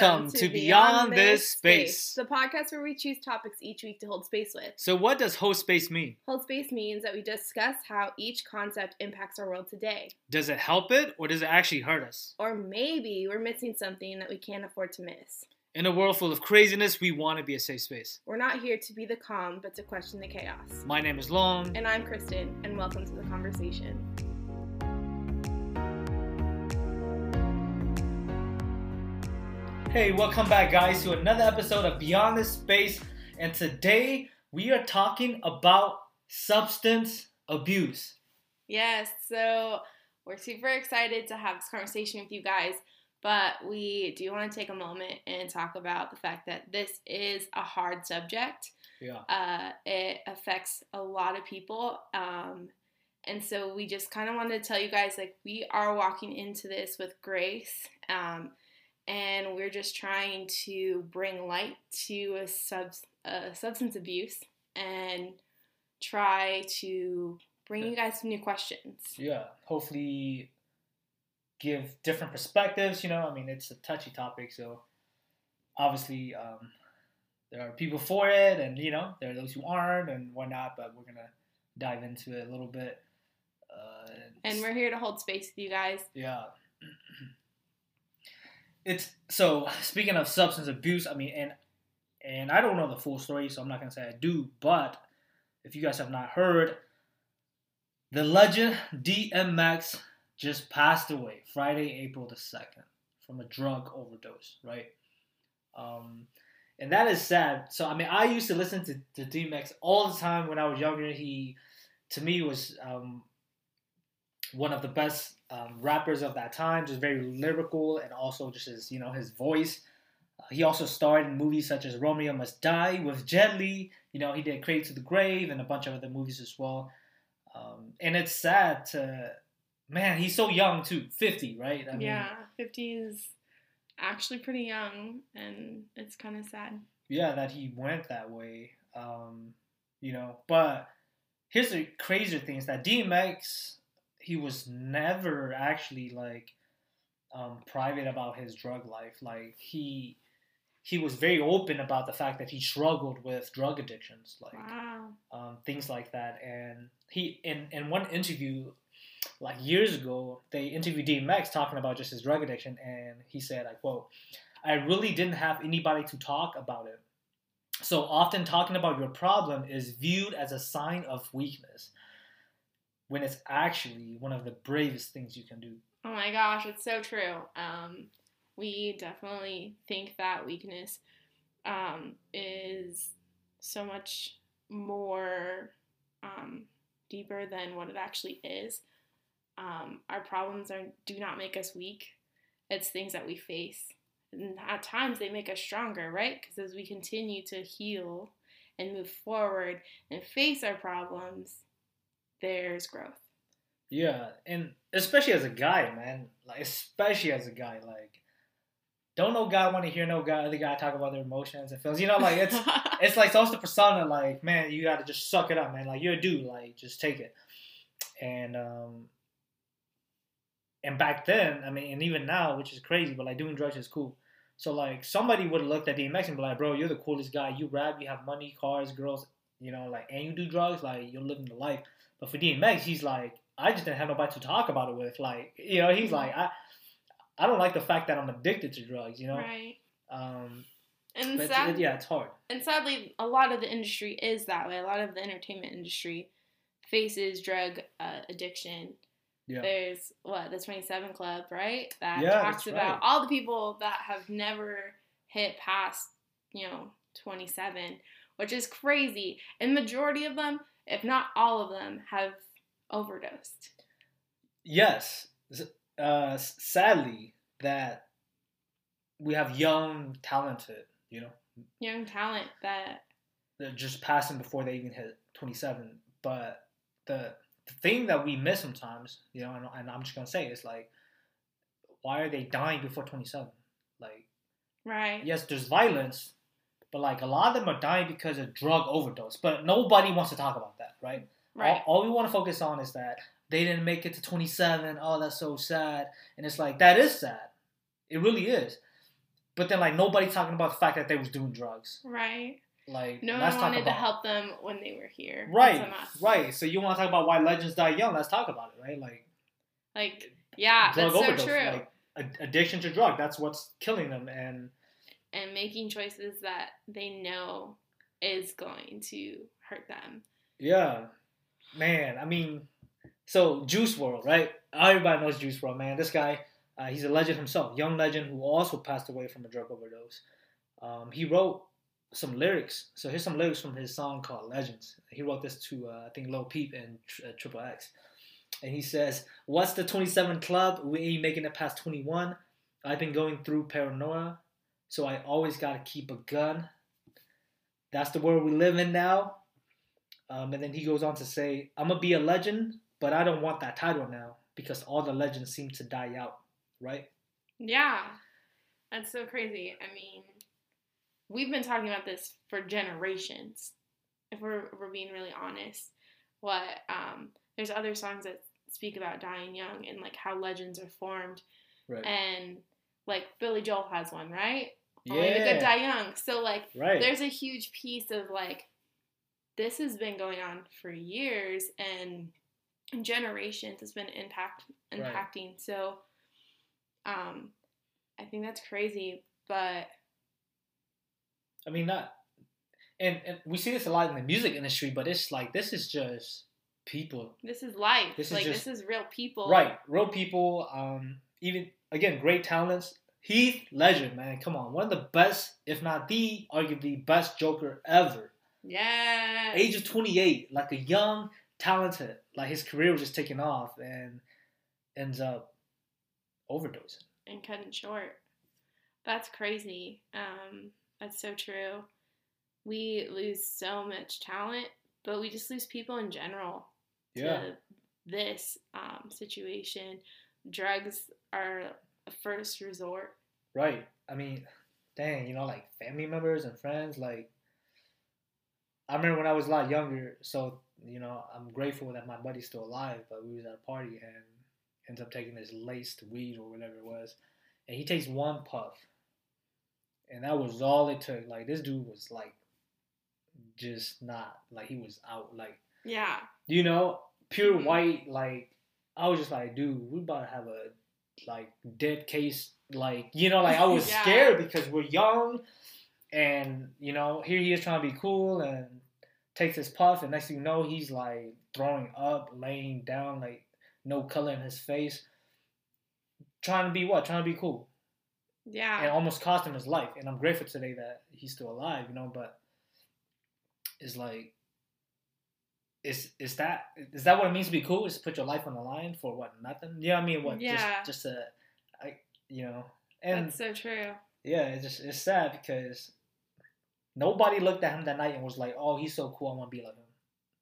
Welcome to Beyond This Space. the podcast where we choose topics each week to hold space with. So, what does host space mean? Hold space means that we discuss how each concept impacts our world today. Does it help it or does it actually hurt us? Or maybe we're missing something that we can't afford to miss. In a world full of craziness, we want to be a safe space. We're not here to be the calm, but to question the chaos. My name is Long. And I'm Kristen, and welcome to the conversation. Hey, welcome back, guys, to another episode of Beyond the Space. And today we are talking about substance abuse. Yes, so we're super excited to have this conversation with you guys, but we do want to take a moment and talk about the fact that this is a hard subject. Yeah. Uh, it affects a lot of people. Um, and so we just kind of wanted to tell you guys like we are walking into this with grace. Um, and we're just trying to bring light to a, sub, a substance abuse and try to bring you guys some new questions. Yeah, hopefully give different perspectives. You know, I mean, it's a touchy topic, so obviously um, there are people for it, and you know, there are those who aren't and whatnot. But we're gonna dive into it a little bit. Uh, and we're here to hold space with you guys. Yeah. it's so speaking of substance abuse, I mean, and and I don't know the full story, so I'm not gonna say I do. But if you guys have not heard, the legend DMX just passed away Friday, April the second, from a drug overdose. Right. Um, and that is sad. So I mean, I used to listen to, to DMX all the time when I was younger. He, to me, was um, one of the best um, rappers of that time, just very lyrical and also just his, you know, his voice. Uh, he also starred in movies such as Romeo Must Die with Jet Li. You know, he did Cradle to the Grave and a bunch of other movies as well. Um, and it's sad to, man, he's so young too, 50, right? I mean, yeah, 50 is actually pretty young and it's kind of sad. Yeah, that he went that way. Um, you know, but here's the crazier thing is that DMX he was never actually like um, private about his drug life. Like he he was very open about the fact that he struggled with drug addictions, like wow. um, things like that. And he in in one interview like years ago, they interviewed DMX talking about just his drug addiction, and he said, "I quote." I really didn't have anybody to talk about it. So often talking about your problem is viewed as a sign of weakness when it's actually one of the bravest things you can do. Oh my gosh, it's so true. Um, we definitely think that weakness um, is so much more um, deeper than what it actually is. Um, our problems are do not make us weak. It's things that we face. And at times they make us stronger, right? Because as we continue to heal and move forward and face our problems, there's growth. Yeah, and especially as a guy, man. Like especially as a guy, like don't no guy want to hear no guy other guy talk about their emotions and feelings. You know, like it's it's like so the persona, like, man, you gotta just suck it up, man. Like you're a dude, like just take it. And um and back then, I mean, and even now, which is crazy, but like doing drugs is cool. So like somebody would have looked at DMX and be like, bro, you're the coolest guy. You rap, you have money, cars, girls, you know, like, and you do drugs, like you're living the life. But for Dean DMX, he's like, I just didn't have nobody to talk about it with. Like, you know, he's like, I, I don't like the fact that I'm addicted to drugs. You know, right? Um, and sad, it, yeah, it's hard. And sadly, a lot of the industry is that way. A lot of the entertainment industry faces drug uh, addiction. Yeah. There's what the 27 Club, right? That yeah, talks about right. all the people that have never hit past, you know, 27, which is crazy. And majority of them, if not all of them, have overdosed. Yes. Uh, sadly, that we have young, talented, you know, young talent that they're just passing before they even hit 27. But the, the thing that we miss sometimes, you know, and, and I'm just gonna say is like, why are they dying before 27? Like, right? Yes, there's violence, but like a lot of them are dying because of drug overdose. But nobody wants to talk about that, right? Right. All, all we want to focus on is that they didn't make it to 27. Oh, that's so sad. And it's like that is sad. It really is. but then like nobody talking about the fact that they was doing drugs. Right. Like No one wanted about to help them when they were here. right, right. So you want to talk about why legends die young? Let's talk about it, right? Like Like, yeah, drug that's overdose, so true. like addiction to drug. That's what's killing them, and and making choices that they know is going to hurt them. Yeah, man. I mean, so Juice WRLD, right? Everybody knows Juice WRLD, man. This guy, uh, he's a legend himself, young legend who also passed away from a drug overdose. Um, he wrote some lyrics. So here's some lyrics from his song called Legends. He wrote this to uh, I think Lil Peep and uh, Triple X, and he says, "What's the 27 club? We ain't making it past 21. I've been going through paranoia, so I always gotta keep a gun. That's the world we live in now." Um, and then he goes on to say, I'm going to be a legend, but I don't want that title now because all the legends seem to die out, right? Yeah, that's so crazy. I mean, we've been talking about this for generations. If we're if we're being really honest, what um, there's other songs that speak about dying young and like how legends are formed, Right. and like Billy Joel has one, right? Only the good die young. So like, right. there's a huge piece of like, this has been going on for years and generations. It's been impact Right. impacting. So, um, I think that's crazy, but I mean, not. And, and we see this a lot in the music industry, but it's like, this is just people. this is life. This is like this is real people. Right. Real people. Um, even, again, great talents. Heath Ledger, man. Come on. One of the best, if not the, arguably best Joker ever. Yeah. age of 28, like a young, talented, like his career was just taking off and ends up overdosing. and cutting short. That's crazy. Um, that's so true. We lose so much talent, but we just lose people in general Yeah. to this um, situation. Drugs are a first resort. Right. I mean, dang, you know, like family members and friends, like I remember when I was a lot younger, so you know, I'm grateful that my buddy's still alive, but we was at a party and ends up taking this laced weed or whatever it was. And he takes one puff. And that was all it took. Like this dude was like just not like he was out like Yeah. you know, pure Mhm. white, like I was just like, dude, we about to have a like dead case, like you know, like I was Yeah. scared because we're young, and you know, here he is trying to be cool and takes his puff, and next thing you know, he's like throwing up, laying down, like no color in his face, trying to be what, trying to be cool, yeah, and almost cost him his life. And I'm grateful today that he's still alive, you know, but it's like is is that is that what it means to be cool? Is to put your life on the line for what nothing? Yeah, I mean what Yeah. just just a, I you know, and That's so true. yeah, it's just it's sad because nobody looked at him that night and was like, oh, he's so cool, I want to be like him.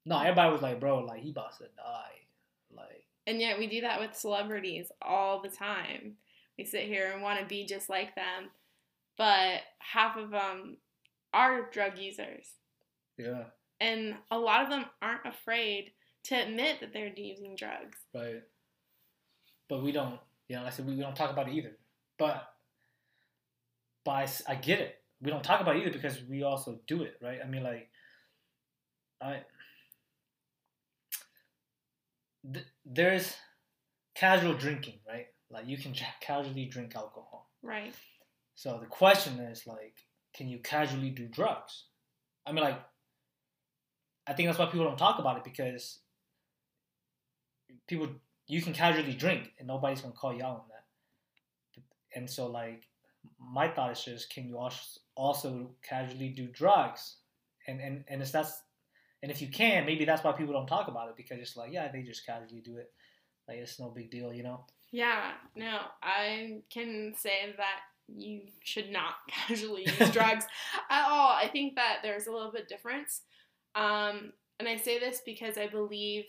No, everybody was like, bro, like he about to die, like And yet we do that with celebrities all the time. We sit here and want to be just like them, but half of them are drug users. yeah, And a lot of them aren't afraid to admit that they're using drugs. right. But we don't, you know, like I said we, don't talk about it either. But but I get it. We don't talk about it either because we also do it, right? I mean, like I th- there's casual drinking, right? Like you can ca- casually drink alcohol. Right. So the question is like, can you casually do drugs? I mean, like, I think that's why people don't talk about it because people you can casually drink and nobody's gonna call you out on that. And so, like, my thought is just, can you als- also casually do drugs? And and and if that's and if you can, maybe that's why people don't talk about it because it's like, yeah, they just casually do it. Like it's no big deal, you know. Yeah, no, I can say that you should not casually use drugs at all. I think that there's a little bit difference. Um, and I say this because I believe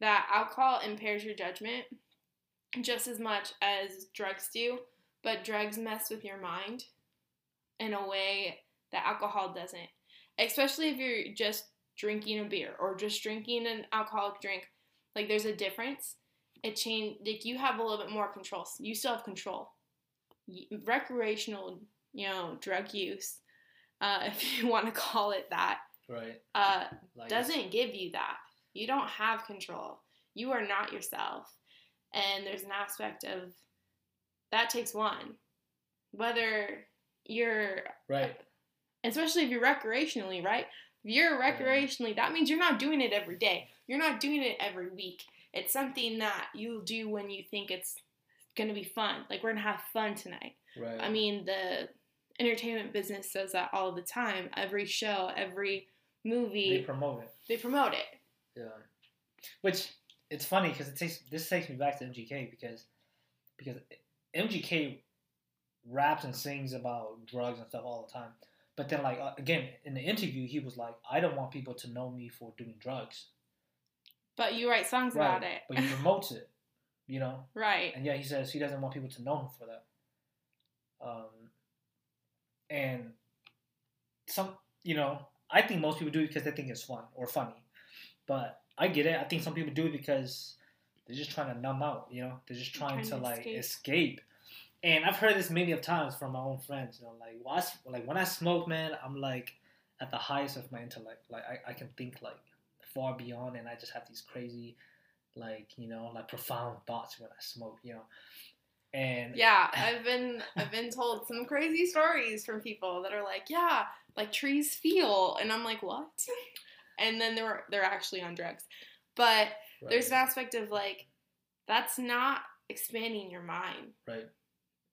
that alcohol impairs your judgment just as much as drugs do, but drugs mess with your mind in a way that alcohol doesn't. Especially if you're just drinking a beer or just drinking an alcoholic drink. Like there's a difference it changed like you have a little bit more control you still have control recreational you know, drug use, uh, if you want to call it that, Right. uh, Like doesn't give you that. You don't have control. You are not yourself. And there's an aspect of that takes one. Whether you're, Right. especially if you're recreationally, right? If you're recreationally, that means you're not doing it every day. You're not doing it every week. It's something that you'll do when you think it's going to be fun. Like, we're going to have fun tonight. Right. I mean, the entertainment business does that all the time. Every show, every movie, they promote it. they promote it. Yeah. Which it's funny because it takes this takes me back to MGK because because MGK raps and sings about drugs and stuff all the time. But then like uh, again in the interview he was like I don't want people to know me for doing drugs. But you write songs Right. about it. But he promotes it, you know. right. And yeah, he says he doesn't want people to know him for that. Um, and some, you know, I think most people do it because they think it's fun or funny. But I get it. I think some people do it because they're just trying to numb out. You know, they're just trying, Trying to, to like escape. escape. And I've heard this many of times from my own friends. You know, like well, I like when I smoke, man, I'm like at the highest of my intellect. Like I, I can think like far beyond, and I just have these crazy, like you know, like profound thoughts when I smoke. You know, and Yeah, I've been I've been told some crazy stories from people that are like, yeah, like trees feel, and I'm like, what? And then they're they're actually on drugs, but right, there's an aspect of like, that's not expanding your mind. right,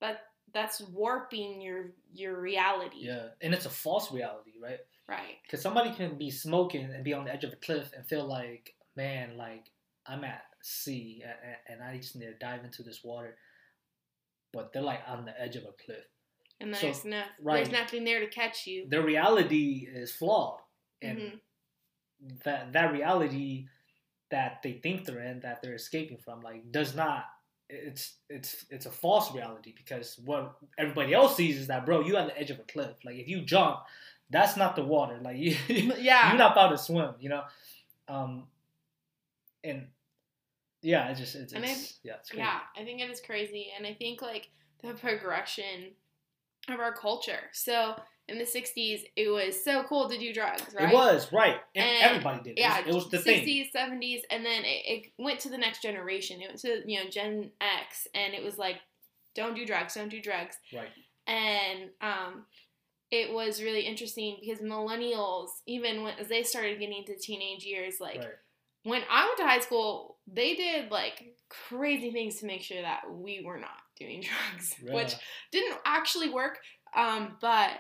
That that's warping your your reality. yeah, and it's a false reality, right? Right. Because somebody can be smoking and be on the edge of a cliff and feel like, man, like I'm at sea and, and I just need to dive into this water, but they're like on the edge of a cliff. And So, there's right. there's nothing there to catch you. Their reality is flawed, and Mhm. that that reality that they think they're in, that they're escaping from, like does not. It's it's it's a false reality because what everybody else sees is that, bro, you on the edge of a cliff. Like if you jump, that's not the water. Like you, Yeah. you're not about to swim. You know, um, and yeah, it's just it's, it's yeah, it's. Yeah, I think it is crazy. And I think like the progression of our culture. So in the 60s, it was so cool to do drugs, right? It was right, and, And, everybody did. It. Yeah, it was, it was the 60s, thing. 70s, and then it, it went to the next generation. It went to, you know, Gen X, and it was like, don't do drugs, don't do drugs. Right. And um, it was really interesting because millennials, even when as they started getting to teenage years, like right. when I went to high school, they did like crazy things to make sure that we were not doing drugs, which didn't actually work. Um, but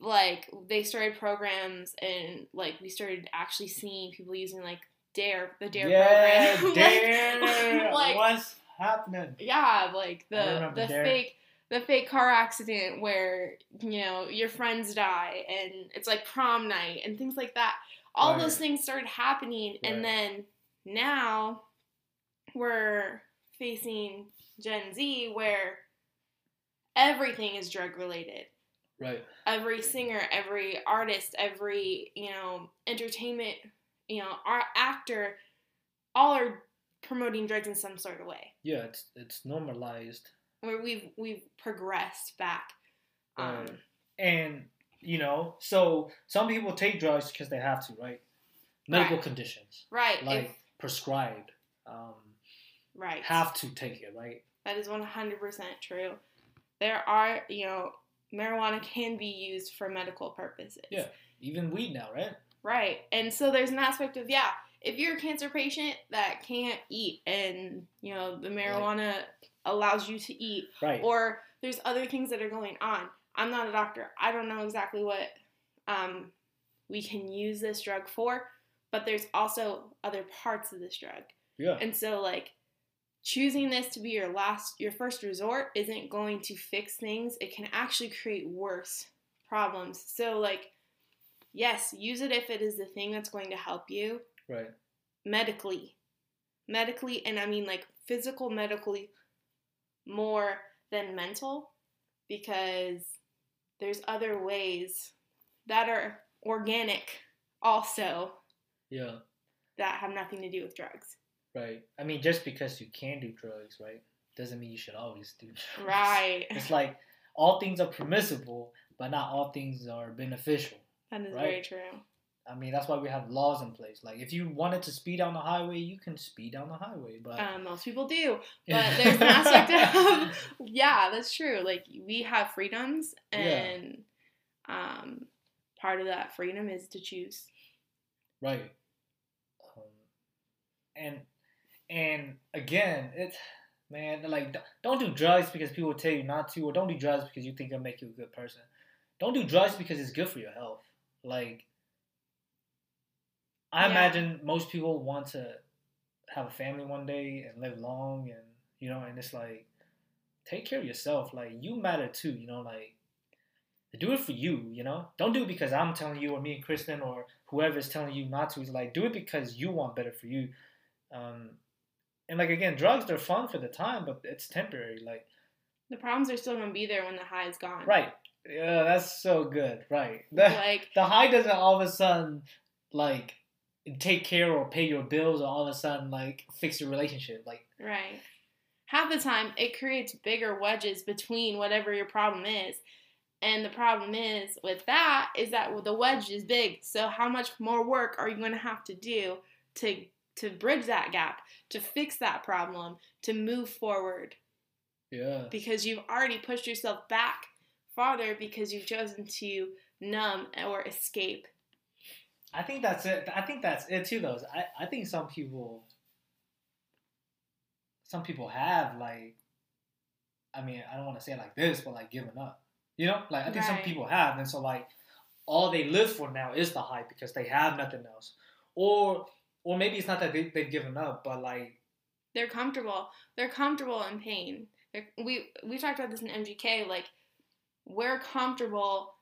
like they started programs and like we started actually seeing people using like Dare, the Dare yeah, program. Dare. like What's happening? yeah, like the the Dare. fake the fake car accident where you know your friends die and it's like prom night and things like that. All Right. those things started happening, Right. and then now we're facing Gen Z where everything is drug related. Right. Every singer, every artist, every you know entertainment, you know, art, actor, all are promoting drugs in some sort of way Yeah, it's it's normalized. where we've we've progressed back. Um. And you know, so some people take drugs because they have to, right? Medical Right. conditions, right, like if, prescribed, um, right. have to take it, right? that is one hundred percent true. There are you know marijuana can be used for medical purposes. Yeah. Even weed now, right? Right, and so there's an aspect of yeah, if you're a cancer patient that can't eat, and you know the marijuana allows you to eat, Right. or there's other things that are going on. I'm not a doctor. I don't know exactly what um, we can use this drug for, but there's also other parts of this drug. yeah. And so like choosing this to be your last your first resort isn't going to fix things. It can actually create worse problems. So like yes, use it if it is the thing that's going to help you right. medically. Medically and I mean like physical medically more than mental because there's other ways that are organic also Yeah. that have nothing to do with drugs. Right. I mean, just because you can do drugs, right, doesn't mean you should always do drugs. Right. It's like all things are permissible, but not all things are beneficial. That is Right. very true. I mean, that's why we have laws in place. Like, if you wanted to speed down the highway, you can speed down the highway. But Um, most people do, but there's an aspect of yeah, that's true. Like we have freedoms, Yeah. and um, part of that freedom is to choose. right. And and again, it's man, like don't do drugs because people tell you not to, or don't do drugs because you think it'll make you a good person. Don't do drugs because it's good for your health. Like, I Yeah. imagine most people want to have a family one day and live long, and you know, and it's like, take care of yourself. Like, you matter too. You know, like, do it for you. You know, don't do it because I'm telling you, or me and Kristen, or whoever is telling you not to. It's like, do it because you want better for you. Um, and like again, drugs they're fun for the time, but it's temporary. Like, The problems are still gonna be there when the high is gone. right? Yeah, that's so good. Right. The, Like the high doesn't all of a sudden like take care or pay your bills, or all of a sudden like fix your relationship. Like, right. Half the time, it creates bigger wedges between whatever your problem is. And the problem is with that is that the wedge is big. So how much more work are you going to have to do to to bridge that gap, to fix that problem, to move forward? yeah, because you've already pushed yourself back farther because you've chosen to numb or escape. I think that's it. I think that's it too. Though I, I think some people, some people have like, I mean, I don't want to say it like this, but like giving up. You know, like I think some people have, and so like all they live for now is the hype because they have nothing else, or or maybe it's not that they, they've given up, but like They're comfortable. They're comfortable in pain. They're, we we talked about this in MGK. Like we're comfortable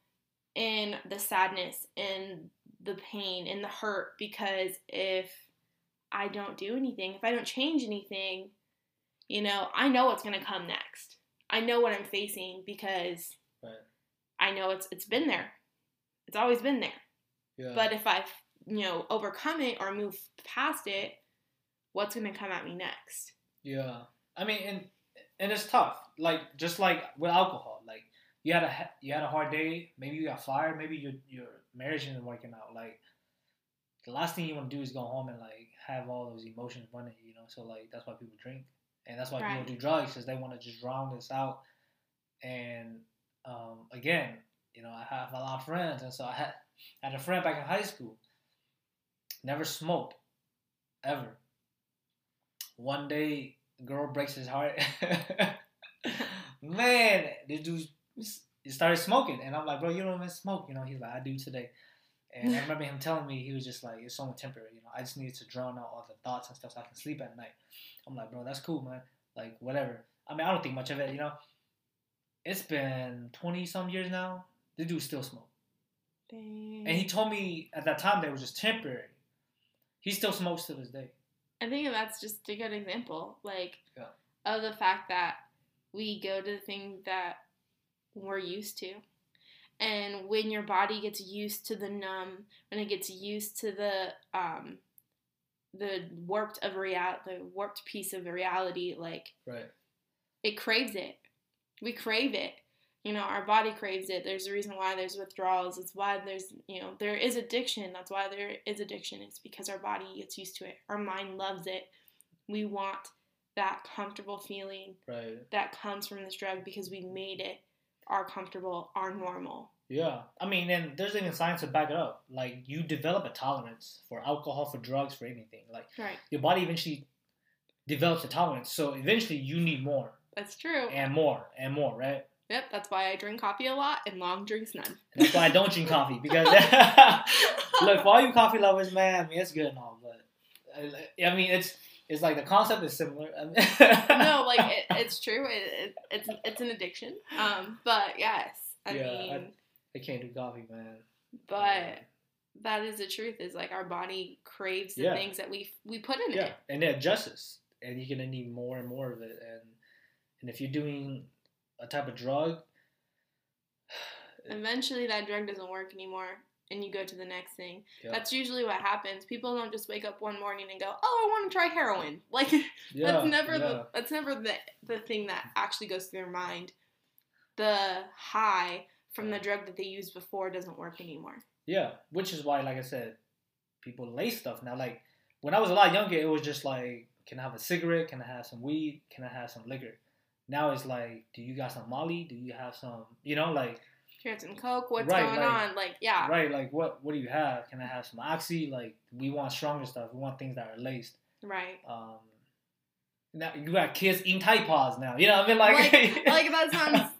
in the sadness, in the pain, in the hurt because if I don't do anything, if I don't change anything, you know, I know what's gonna come next. I know what I'm facing because Right. I know it's it's been there. It's always been there. yeah, But if I, you know, overcome it or move past it, what's going to come at me next? Yeah, I mean, and and it's tough. Like just like with alcohol, like you had a you had a hard day. Maybe you got fired. Maybe your your marriage isn't working out. Like the last thing you want to do is go home and like have all those emotions running. You know, so like that's why people drink, and that's why Right. people do drugs because they want to just drown this out. And um, again, you know, I have a lot of friends, and so I had I had a friend back in high school. Never smoked, ever. One day, girl breaks his heart. Man, this dude started smoking, and I'm like, bro, you don't even smoke, you know? He's like, I do today. And I remember him telling me he was just like, it's only temporary, you know. I just needed to drown out all the thoughts and stuff so I can sleep at night. I'm like, bro, that's cool, man. Like, whatever. I mean, I don't think much of it, you know. It's been 20 some years now. The dude still smoke. Dang. And he told me at that time that it was just temporary. He still smokes to this day. I think that's just a good example, like, Yeah. of the fact that we go to the thing that we're used to. And when your body gets used to the numb, when it gets used to the um, the warped of real, the warped piece of reality, like Right. it craves it. We crave it. You know, our body craves it. There's a reason why there's withdrawals. It's why there's, you know, there is addiction. That's why there is addiction. It's because our body gets used to it. Our mind loves it. We want that comfortable feeling Right. that comes from this drug because we made it our comfortable, our normal. Yeah. I mean, and there's even science to back it up. Like, you develop a tolerance for alcohol, for drugs, for anything. Like, Right. your body eventually develops a tolerance. So eventually you need more That's true. and more and more, right? Yep, that's why I drink coffee a lot and long drinks none. That's why I don't drink coffee because look, for all you coffee lovers, man, I mean it's good and all, but I, I mean it's it's like the concept is similar. I mean- no, like it, it's true. It, it, it's it's an addiction. Um, but yes, I Yeah, mean, I- I can't do coffee, man. but that is the truth. Is like our body craves the Yeah. things that we we put in Yeah, it. and it adjusts, and you're gonna need more and more of it, and and if you're doing a type of drug, Eventually, that drug doesn't work anymore, and you go to the next thing. yeah, That's usually what happens. People don't just wake up one morning and go, "Oh, I want to try heroin." Like yeah, that's never yeah. the that's never the the thing that actually goes through their mind. the high from the drug that they used before doesn't work anymore. Yeah, which is why, like I said, people lay stuff now. Like when I was a lot younger, it was just like, can I have a cigarette? Can I have some weed? Can I have some liquor? Now it's like, do you got some Molly? Do you have some? You know, like. Have some Coke? What's Right, going like- on? Like, yeah. Right, like what? What do you have? Can I have some oxy? Like we want stronger stuff. We want things that are laced. Right. Um, now you got kids eating Tide Pods now. You know I mean? Like, Like- like, that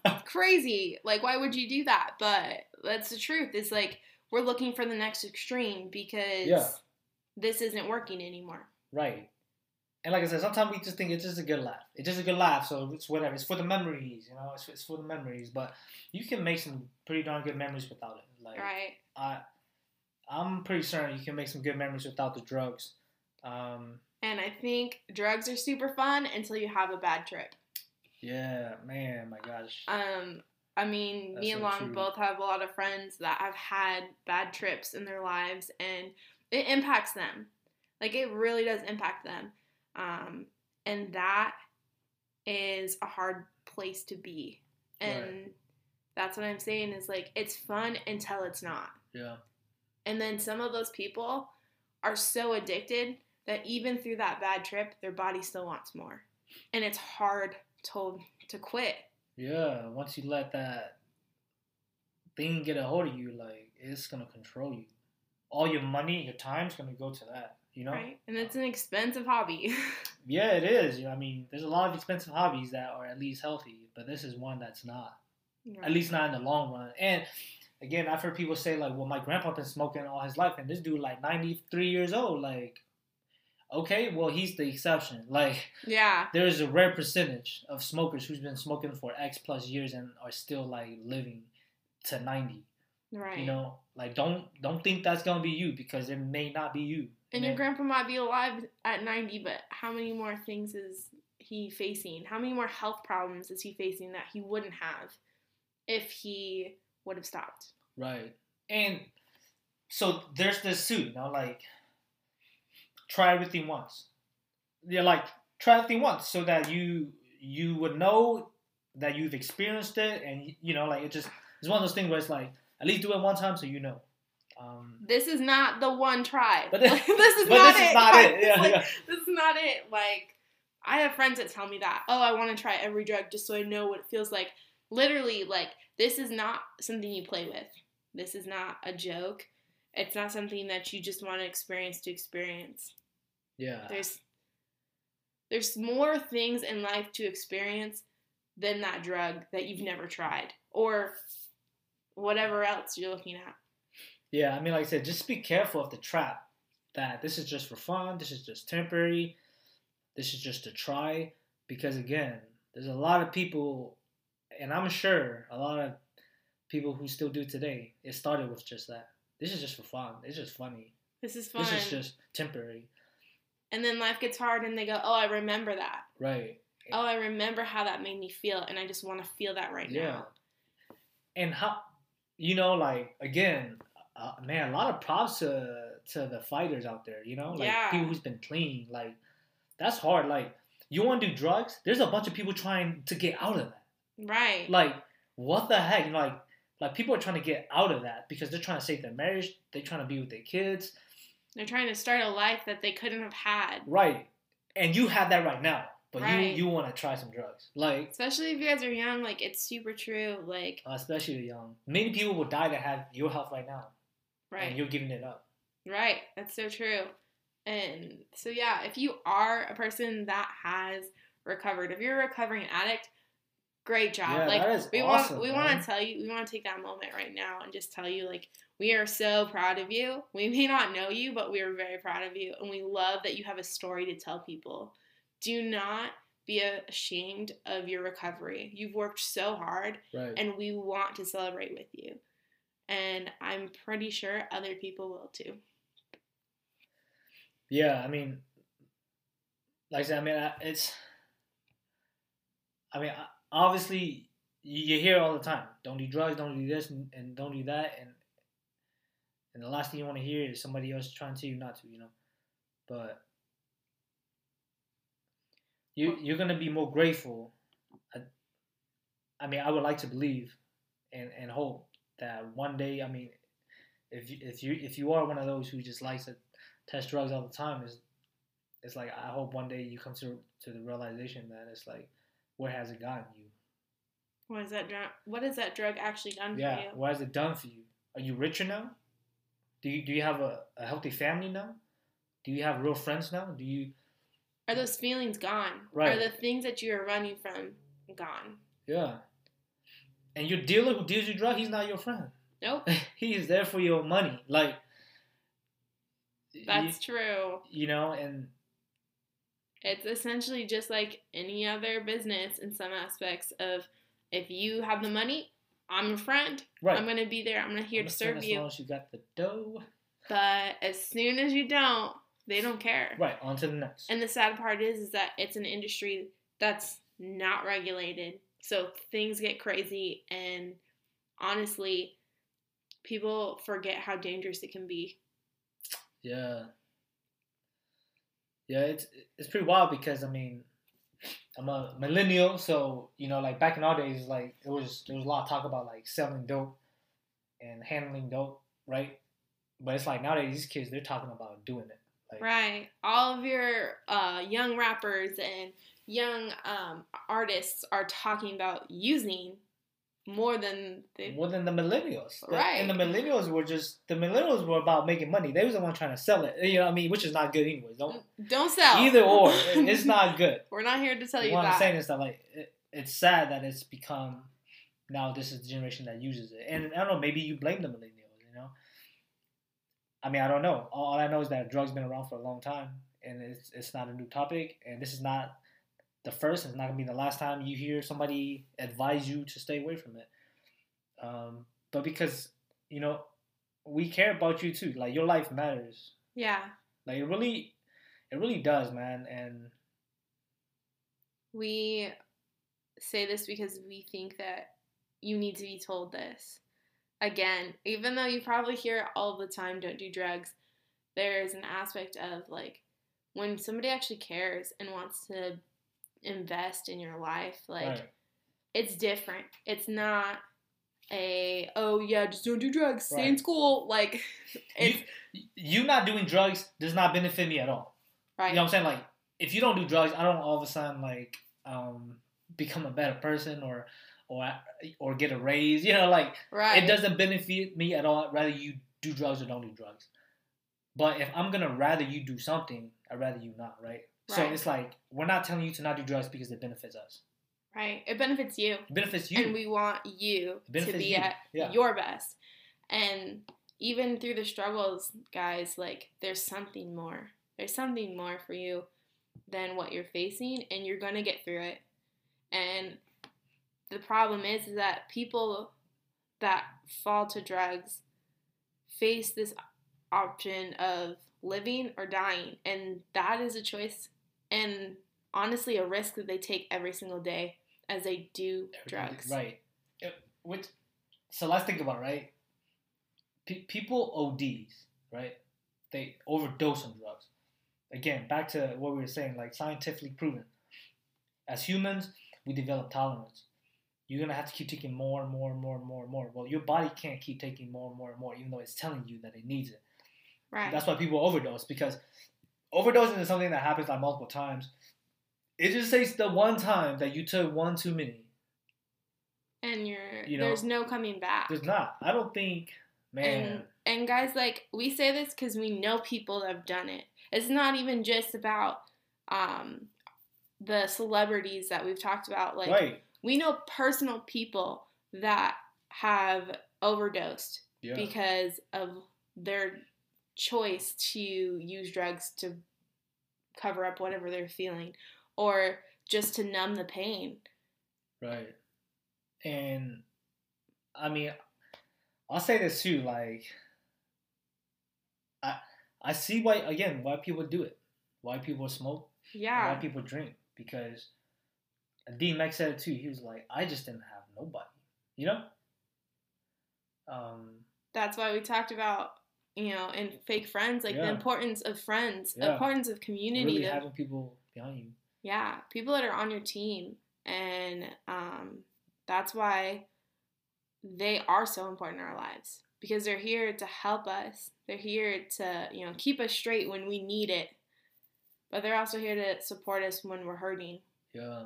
sounds Crazy. Like, why would you do that? But that's the truth. It's like we're looking for the next extreme because Yeah. this isn't working anymore. right. And like I said, sometimes we just think it's just a good laugh. It's just a good laugh, so it's whatever. It's for the memories, you know. It's, it's for the memories, but you can make some pretty darn good memories without it. Like Right. I, I'm pretty certain you can make some good memories without the drugs. Um, And I think drugs are super fun until you have a bad trip. yeah, man, my gosh. Um, I mean, That's me and so Long true. both have a lot of friends that have had bad trips in their lives, and it impacts them. Like it really does impact them, um, and that is a hard place to be. And Right. that's what I'm saying is like it's fun until it's not. Yeah, And then some of those people are so addicted that even through that bad trip, their body still wants more, and it's hard to to quit. yeah. Once you let that thing get a hold of you, like it's gonna control you. All your money, your time's gonna go to that. You know. Right? And it's an expensive hobby. Yeah, it is. You know, I mean, there's a lot of expensive hobbies that are at least healthy, but this is one that's not. At least not in the long run. And again, I've heard people say like, "Well, my grandpa been smoking all his life, and this dude like 93 years old." Like, okay, well, he's the exception. Like, Yeah. there is a rare percentage of smokers who's been smoking for X plus years and are still like living to 90. Right. You know, like don't don't think that's gonna be you because it may not be you. And your grandpa might be alive at 90, but how many more things is he facing? How many more health problems is he facing that he wouldn't have if he would have stopped? Right. And so there's this suit, you know, like try everything once. Yeah, like try everything once so that you you would know that you've experienced it and you know, like it just it's one of those things where it's like at least do it one time so you know. Um This is not the one try. But this this- is but not this it. is not it. Yeah, Like, yeah. This is not it. Like, I have friends that tell me that. Oh, I want to try every drug just so I know what it feels like. Literally, like, this is not something you play with. This is not a joke. It's not something that you just want to experience to experience. Yeah. There's there's more things in life to experience than that drug that you've never tried or whatever else you're looking at. Yeah, I mean, like I said, just be careful of the trap that this is just for fun, this is just temporary, this is just a try. Because again, there's a lot of people, and I'm sure a lot of people who still do today, it started with just that. This is just for fun. It's just funny. This is fun. This is just temporary. and then life gets hard and they go, "Oh, I remember that." Right. oh, I remember how that made me feel, and I just want to feel that right Yeah. now. And how, you know, like, again, uh, man, a lot of props to, to the fighters out there, you know? Like, Yeah. people who's been clean. Like, that's hard. Like, you want to do drugs? There's a bunch of people trying to get out of that. Right. Like, what the heck? You know, like, like people are trying to get out of that because they're trying to save their marriage. They're trying to be with their kids. They're trying to start a life that they couldn't have had. Right. And you have that right now, but Right. you you want to try some drugs. Like, Especially if you guys are young, like it's super true. Like, especially young. Many people will die to have your health right now, and you're giving it up. right. That's so true. And so yeah, if you are a person that has recovered, if you're a recovering addict, great job. Yeah, like that is we awesome, want we want to tell you, we want to take that moment right now and just tell you like we are so proud of you. We may not know you, but we are very proud of you and we love that you have a story to tell people. Do not be ashamed of your recovery. You've worked so hard Right. and we want to celebrate with you. And I'm pretty sure other people will too. Yeah, I mean, like I said, I mean, it's. I mean, obviously, you hear all the time, "Don't do drugs, don't do this, and, and don't do that," and and the last thing you want to hear is somebody else trying to tell you not to, you know. But you you're gonna be more grateful. I, I mean, I would like to believe and and hope that one day, I mean, if you, if you if you are one of those who just likes to test drugs all the time, is it's like I hope one day you come to to the realization that it's like, where has it gotten you? What is that drug? What has that drug actually done Yeah, for you? what has it done for you? Are you richer now? Do you do you have a, a healthy family now? Do you have real friends now? Do you Are those feelings gone? Right. Are the things that you are running from gone? yeah? And your dealer who deals you drugs, he's not your friend. Nope. he is there for your money. Like That's true. you, you know, and It's essentially just like any other business in some aspects of if you have the money, I'm your friend. right. I'm gonna be there. I'm gonna here to Understand serve as you. long as you got the dough. But as soon as you don't, they don't care. Right, on to the next. And the sad part is, is that it's an industry that's not regulated. So things get crazy, and honestly, people forget how dangerous it can be. Yeah. Yeah, it's it's pretty wild because I mean, I'm a millennial, so you know, like back in our days, like it was there was a lot of talk about like selling dope and handling dope, right? But it's like nowadays these kids they're talking about doing it. Like, Right. All of your uh, young rappers and young um, artists are talking about using more than they. More than the millennials, The- Right. And the millennials were just the millennials were about making money. They was the one trying to sell it. You know what I mean? Which is not good, anyways. Don't Don't sell. either or. It's not good. We're not here to tell you what that. I'm saying is that like it, it's sad that it's become now this is the generation that uses it, and I don't know. Maybe you blame the millennials. You know, I mean, I don't know. All, all I know is that drugs been around for a long time, and it's it's not a new topic, and this is not the first. It's not gonna be the last time you hear somebody advise you to stay away from it. Um, but because you know we care about you too, like your life matters. Yeah. Like it really, it really does, man. And We say this because we think that you need to be told this. Again, even though you probably hear it all the time, don't do drugs, there's an aspect of like when somebody actually cares and wants to invest in your life, like right. it's different. It's not a oh yeah, just don't do drugs, stay in school. Like you, you not doing drugs does not benefit me at all. right. You know what I'm saying? Like, if you don't do drugs, I don't all of a sudden like um become a better person or or or get a raise. You know, like right. it doesn't benefit me at all. Rather you do drugs or don't do drugs. But if I'm gonna rather you do something, I'd rather you not, right? So Right. it's like we're not telling you to not do drugs because it benefits us. Right. It benefits you. It benefits you. And we want you to be you. at Yeah. your best. And even through the struggles, guys, like there's something more. There's something more for you than what you're facing and you're going to get through it. And the problem is, is that people that fall to drugs face this option of living or dying and that is a choice and honestly a risk that they take every single day as they do drugs. Right. It- which, so let's think about it, right. Pe- people ODs, right? They overdose on drugs. Again, back to what we were saying, like scientifically proven. As humans, we develop tolerance. You're gonna have to keep taking more and more and more and more and more. Well, your body can't keep taking more and more and more, even though it's telling you that it needs it. Right. That's why people overdose because overdosing is something that happens like multiple times. It just takes the one time that you took one too many. and you're You know, there's no coming back. There's not. I don't think, man. And and guys, like we say this because we know people that have done it. It's not even just about um, the celebrities that we've talked about. Like right. we know personal people that have overdosed Yeah. because of their choice to use drugs to cover up whatever they're feeling or just to numb the pain. Right. And I mean, I'll say this too. Like, I I see why again why people do it. Why people smoke. Yeah. Why people drink because DMX said it too. He was like, I just didn't have nobody. You know. Um. that's why we talked about you know and fake friends like the importance of friends the importance of community Really having people behind you. yeah people that are on your team and um that's why they are so important in our lives because they're here to help us. They're here to, you know, keep us straight when we need it. But they're also here to support us when we're hurting. Yeah.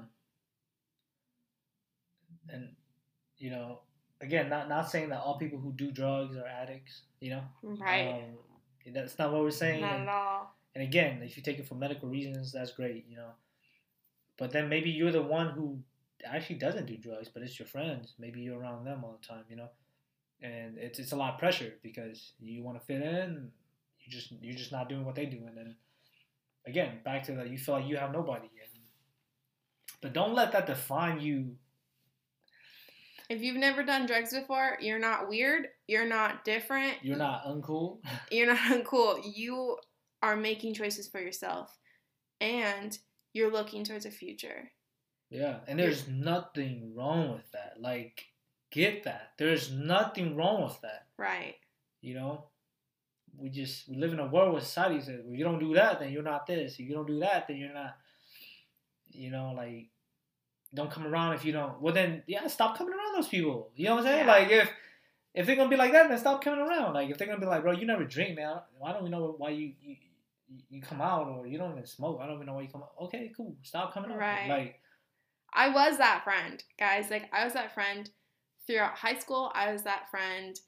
And you know, again, not not saying that all people who do drugs are addicts, you know. Right. Um, that's not what we're saying. Not and, at all. and again, if you take it for medical reasons, that's great, you know. But then maybe you're the one who actually doesn't do drugs, but it's your friends. Maybe you're around them all the time, you know. And it's it's a lot of pressure because you want to fit in. You just you're just not doing what they do, and then again back to that you feel like you have nobody. And, but don't let that define you. If you've never done drugs before, you're not weird. You're not different. You're not uncool. You're not uncool. You are making choices for yourself, and you're looking towards a future. Yeah, and there's nothing wrong with that. Like, get that. There's nothing wrong with that. Right. You know, we just we live in a world where society says, well, you don't do that, then you're not this. If you don't do that, then you're not. You know, like, don't come around if you don't. Well, then, yeah, stop coming around those people. You know what I'm saying? Yeah. Like, if if they're gonna be like that, then stop coming around. Like, if they're gonna be like, bro, you never drink, man. Why don't we know why you you, you come out or you don't even smoke? I don't even know why you come out. Okay, cool. Stop coming out. Right. Like, I was that friend, guys. Like I was that friend throughout high school. I was that friend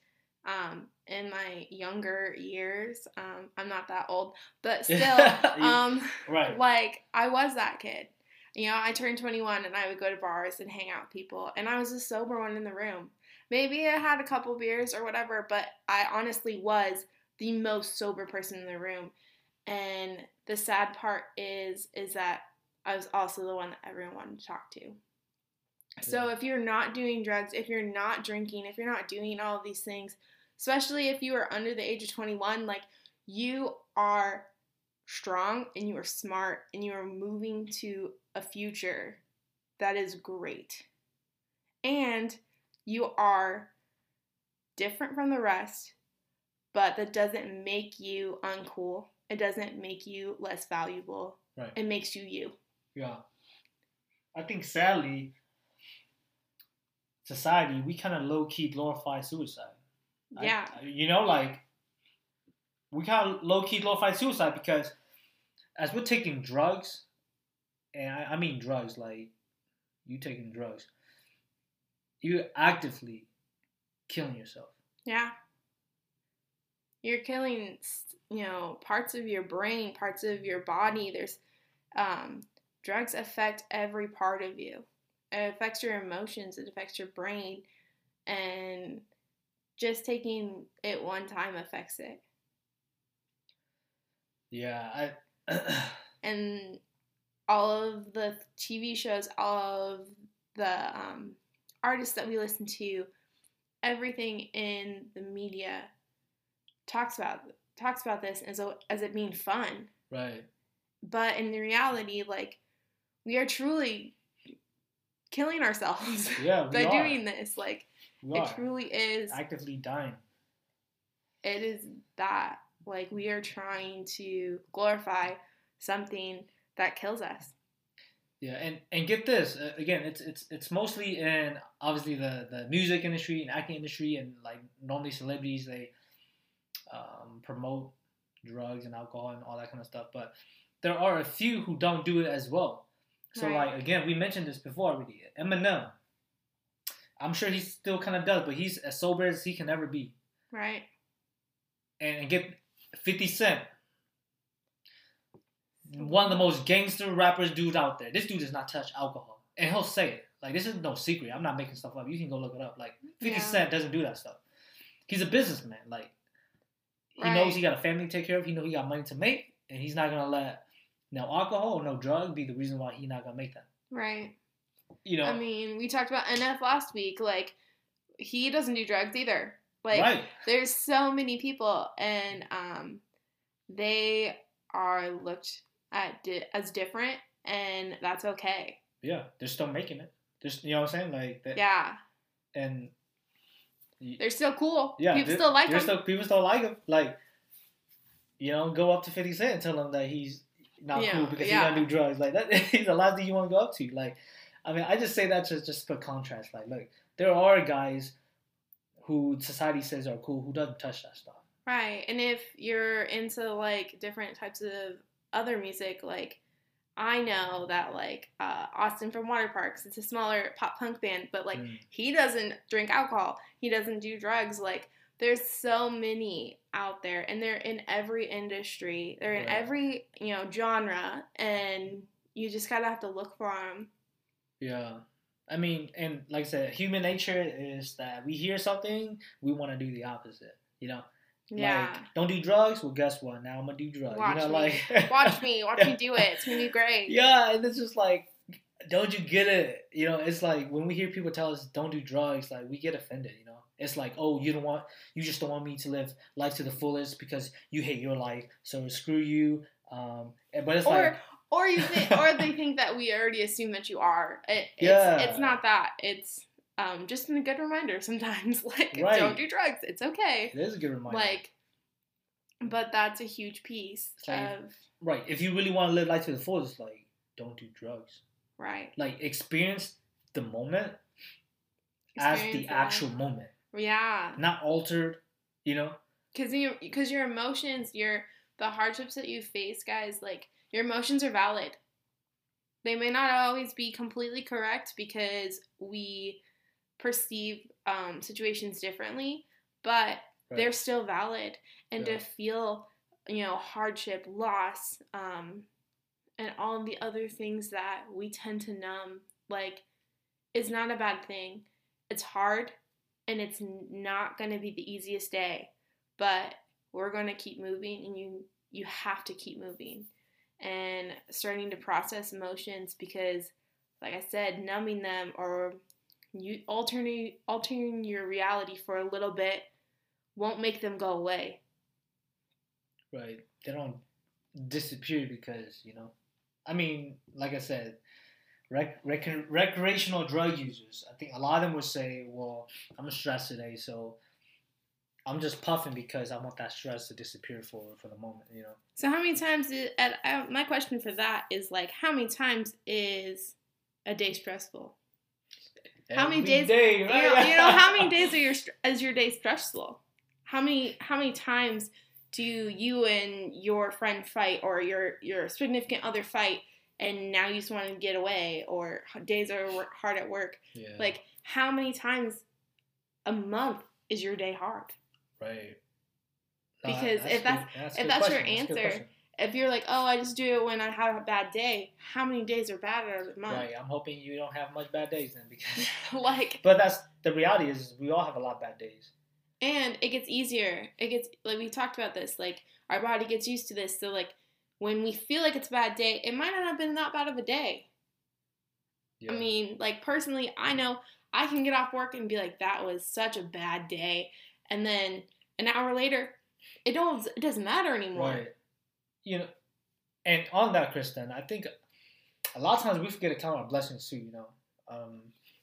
um, in my younger years. Um, I'm not that old, but still, um, right. like I was that kid. You know, I turned 21 and I would go to bars and hang out with people, and I was the sober one in the room. Maybe I had a couple beers or whatever, but I honestly was the most sober person in the room. And the sad part is, is that I was also the one that everyone wanted to talk to. So if you're not doing drugs, if you're not drinking, if you're not doing all of these things, especially if you are under the age of 21, like you are strong and you are smart and you are moving to a future that is great. And you are different from the rest, but that doesn't make you uncool. It doesn't make you less valuable. Right. It makes you you. Yeah. I think sadly, society, we kind of low key glorify suicide. I- Yeah. you know, like, we kind of low key glorify suicide because as we're taking drugs, and I, I mean drugs, like, you taking drugs, you're actively killing yourself. Yeah. You're killing, you know, parts of your brain, parts of your body. There's um, drugs affect every part of you. It affects your emotions. It affects your brain, and just taking it one time affects it. Yeah, I. And all of the TV shows, all of the um, artists that we listen to, everything in the media talks about talks about this as a, as it being fun. right. But in the reality, like we are truly killing ourselves Yeah, by are. doing this. Like it truly is. actively dying. It is that. Like we are trying to glorify something that kills us. Yeah, and and get this uh, again. It's it's it's mostly in obviously the the music industry and acting industry, and like normally celebrities they um, promote drugs and alcohol and all that kind of stuff. But there are a few who don't do it as well. So Right. like again, we mentioned this before already. Eminem. I'm sure he still kind of does, but he's as sober as he can ever be. Right? And, and get 50 Cent. One of the most gangster rappers dudes out there. This dude does not touch alcohol. And he'll say it. Like, this is no secret. I'm not making stuff up. You can go look it up. Like, 50 Yeah. Cent doesn't do that stuff. He's a businessman. Like, he Right. knows he got a family to take care of. He knows he got money to make. And he's not going to let no alcohol or no drug be the reason why he's not going to make that. Right. You know? I mean, we talked about NF last week. Like, he doesn't do drugs either. Like, right. there's so many people, and um, they are looked at di- as different, and that's okay. Yeah. They're still making it. Just, you know what I'm saying? Like, that, Yeah, and y- they're still cool. Yeah, people still like them. Still, people still like him. Like, you know, go up to Fifty Cent and tell him that he's not Yeah, cool because yeah. he doesn't do drugs. Like that, he's the last thing you want to go up to. Like, I mean, I just say that to just put contrast. Like, look, there are guys who society says are cool who doesn't touch that stuff. Right. And if you're into like different types of other music, like I know that like uh, Awsten from Waterparks, it's a smaller pop punk band, but like Mm. he doesn't drink alcohol, he doesn't do drugs. Like there's so many out there, and they're in every industry, they're in Right. every you know genre, and you just gotta have to look for them. Yeah. I mean, and like I said, human nature is that we hear something, we want to do the opposite. You know, Yeah. like don't do drugs. Well, guess what? Now I'm gonna do drugs. Watch you know, me. like Watch me, watch me do it. It's gonna be great. Yeah, and it's just like, don't you get it? You know, it's like when we hear people tell us don't do drugs, like we get offended. You know, it's like, oh, you don't want, you just don't want me to live life to the fullest because you hate your life, so screw you. Um, but it's or like, or you think or they think that we already assume that you are. It, it's, Yeah. it's not that. It's um, just a good reminder sometimes. Like Right. don't do drugs. It's okay. it is a good reminder. Like, but that's a huge piece like- of right, if you really want to live life to the fullest, like don't do drugs. right. Like experience the moment as the actual moment, Yeah, not altered. You know, because you because your emotions, your the hardships that you face, guys. Like your emotions are valid. They may not always be completely correct because we perceive um, situations differently, but they're still valid. And Yeah. to feel, you know, hardship, loss, um, and all the other things that we tend to numb, like, is not a bad thing. It's hard, and it's not going to be the easiest day, but we're going to keep moving, and you you have to keep moving and starting to process emotions because, like I said, numbing them or you altering altering your reality for a little bit won't make them go away. right? They don't disappear because you know. I mean, like I said, rec- rec- recreational drug users. I think a lot of them would say, "Well, I'm stressed today, so I'm just puffing because I want that stress to disappear for for the moment." You know. So how many times is at uh, my question for that is like how many times is a day stressful? How many days- day, You know, you know how many days are your is your day stressful? How many how many times do you and your friend fight or your your significant other fight and now you just want to get away or days are hard at work? Yeah. Like how many times a month is your day hard? Right. Because if good- that's- if that's your question, a good answer. If you're like, oh, I just do it when I have a bad day, how many days are bad out of the month? Right. I'm hoping you don't have much bad days then, because. like, but that's the reality is we all have a lot of bad days. and it gets easier. It gets like we talked about this. Like our body gets used to this. So like when we feel like it's a bad day, it might not have been that bad of a day. Yeah. I mean, like personally, I know I can get off work and be like, that was such a bad day, and then an hour later, it don't it doesn't matter anymore. Right. You know, and on that, Kristen, I think a lot of times we forget to count our blessings too. You know, um,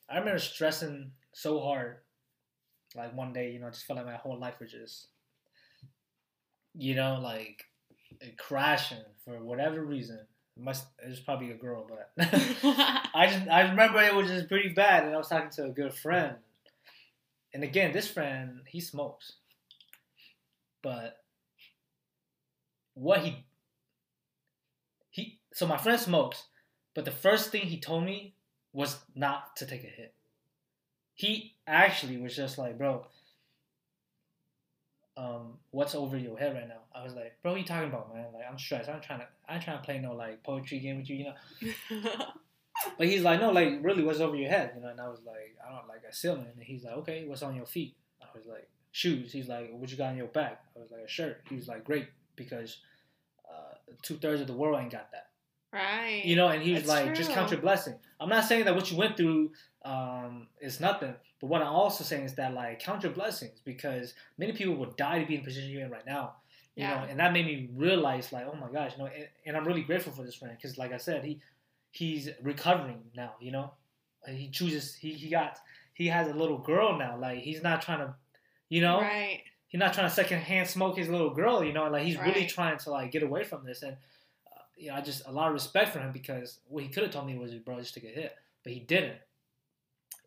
I remember stressing so hard, like one day, you know, I just felt like my whole life was just, you know, like crashing for whatever reason. It must it was probably a girl, but I just I remember it was just pretty bad, and I was talking to a good friend, and again, this friend he smokes, but what he he so my friend smokes, but the first thing he told me was not to take a hit. He actually was just like, bro, um, what's over your head right now? I was like, bro, what you talking about, man? Like, I'm stressed. I'm trying to, I'm trying to play no like poetry game with you, you know. But he's like, no, like, really, what's over your head, you know? And I was like, I don't like a ceiling. And he's like, okay, what's on your feet? I was like, shoes. He's like, what you got on your back? I was like, a shirt. He was like, great, because uh, two thirds of the world ain't got that. right. You know, and he was That's like, just count your blessing. I'm not saying that what you went through um, is nothing, but what I'm also saying is that like count your blessings because many people would die to be in the position you're in right now. You Yeah. know, and that made me realize like, oh my gosh, you know, and, and I'm really grateful for this friend because, like I said, he he's recovering now. You know, Uh, he chooses he he got he has a little girl now. Like he's not trying to, you know, Right. he's not trying to secondhand smoke his little girl. You know, like he's really trying to like get away from this. And uh, you know, I just a lot of respect for him because what he could have told me was, bro, just take a hit. but he didn't.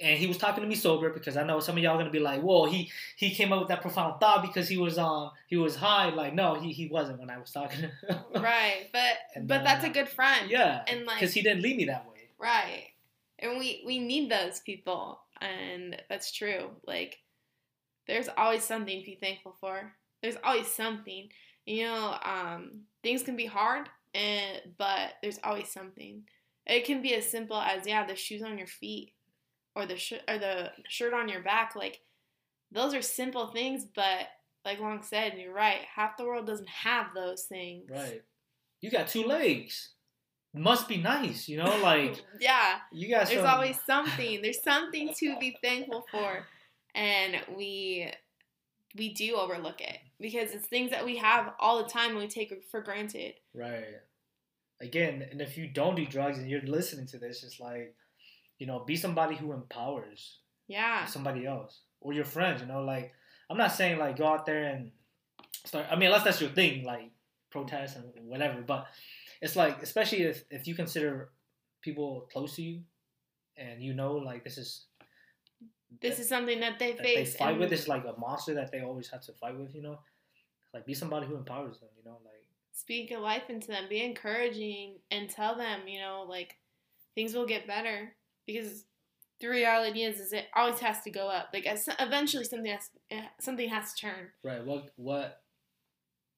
And he was talking to me sober because I know some of y'all gonna be like, "Whoa, he he came up with that profound thought because he was um he was high." Like, no, he, he wasn't when I was talking. to him. right, but And, but that's a uh, good friend. yeah, and like because he didn't leave me that way. Right. And we we need those people and that's true. Like there's always something to be thankful for. There's always something. You know, um things can be hard and but there's always something. It can be as simple as yeah, the shoes on your feet or the sh- or the shirt on your back like those are simple things but like Long said, and you're right, half the world doesn't have those things. Right. You got two legs. Must be nice, you know. Like yeah. you got. There's some, always something. There's something to be thankful for, and we we do overlook it because it's things that we have all the time and we take for granted. Right. Again, and if you don't do drugs and you're listening to this, it's like, you know, be somebody who empowers Yeah, somebody else or your friends. You know, like I'm not saying like go out there and start. I mean, unless that's your thing, like protest and whatever. But it's like, especially if if you consider people close to you, and you know, like this is this is something that they that they fight and- with. It's like a monster that they always have to fight with. You know, like be somebody who empowers them. You know, like. speak a life into them, be encouraging, and tell them, you know, like things will get better because the reality is, is it always has to go up. Like eventually, something has eh, something has to turn. Right. What what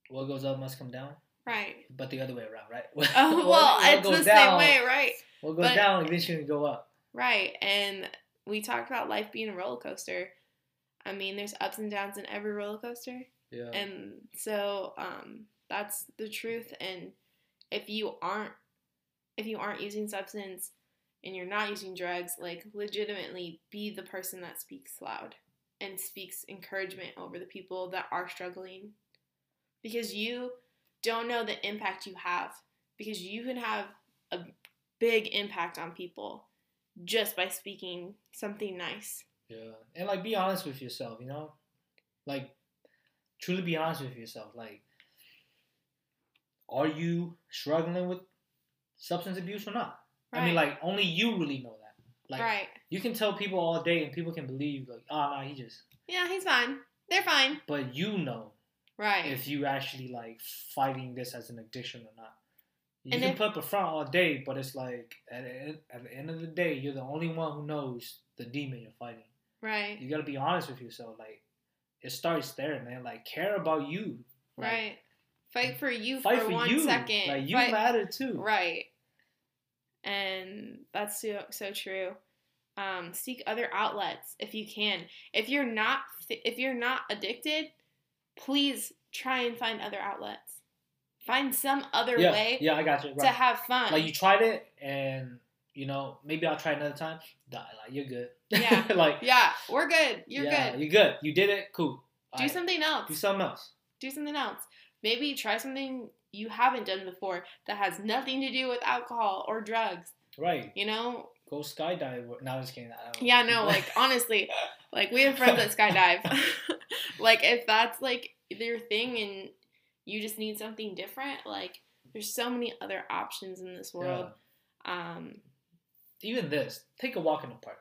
what goes up must come down, Right. but the other way around, right? Oh well, what it's the down- same way, right? What goes but- down eventually go up. Right. And we talked about life being a roller coaster. I mean, there's ups and downs in every roller coaster. Yeah. And so um, that's the truth. And if you aren't if you aren't using substance and you're not using drugs, like legitimately be the person that speaks loud and speaks encouragement over the people that are struggling. Because you don't know the impact you have. Because you can have a big impact on people just by speaking something nice. yeah. And like be honest with yourself, you know? Like truly be honest with yourself. Like are you struggling with substance abuse or not? I mean like only you really know that. Like right. you can tell people all day and people can believe like, ah, oh no, he just Yeah, he's fine. They're fine. but you know Right. if you actually like fighting this as an addiction or not. You And can if- put up a front all day, but it's like at the, end, at the end of the day, you're the only one who knows the demon you're fighting. right. You gotta be honest with yourself. Like it starts there, man. Like care about you. Like, Right. Fight for you Fight for, for one you. second. Like you Fight- matter too. Right. And that's so, so true. Um, seek other outlets if you can. If you're not if you're not addicted, please try and find other outlets. Find some other Yeah, way yeah, I got you. to have fun. Like you tried it, and you know maybe I'll try another time. Nah, like you're good. Yeah. like yeah, we're good. You're yeah, good. You're good. You did it. Cool. Do something else. Do something else. do something else. Maybe try something you haven't done before that has nothing to do with alcohol or drugs. Right. You know? Go skydive. No, I'm just kidding. I don't- Yeah, no, like honestly, like we have friends that skydive. like if that's like their thing and you just need something different, like there's so many other options in this world. Yeah. Um, Even this. Take a walk in the park.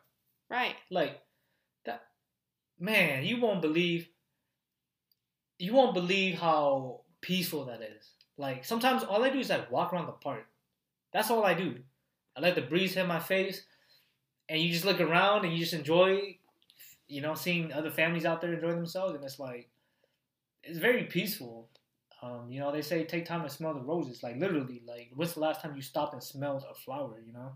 right. Like that. Man, you won't believe. You won't believe how peaceful that is. Like sometimes all I do is like walk around the park. That's all I do. I let the breeze hit my face, and you just look around and you just enjoy, you know, seeing other families out there enjoy themselves, and it's like, it's very peaceful. Um, you know, they say take time to smell the roses. Like literally, like when's the last time you stopped and smelled a flower? You know,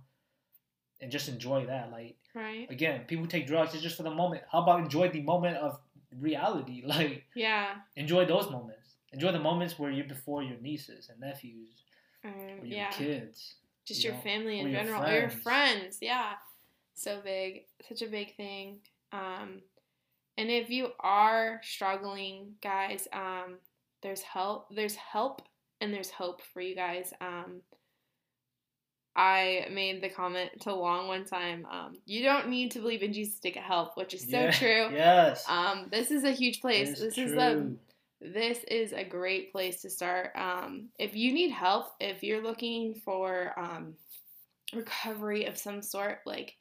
and just enjoy that. Like Right. again, people take drugs it's just for the moment. How about enjoy the moment of reality? Like Yeah. enjoy those moments. Enjoy the moments where you're before your nieces and nephews Um, or your yeah. kids. Just you your know, family or in your general, or your friends. Yeah. So big. Such a big thing. Um, and if you are struggling, guys, um, there's help. There's help and there's hope for you guys. Um, I made the comment to Long one time. Um, you don't need to believe in Jesus to get help, which is so Yeah, true. Yes. Um, this is a huge place. This is the this is a great place to start. Um, if you need help, if you're looking for um, recovery of some sort, like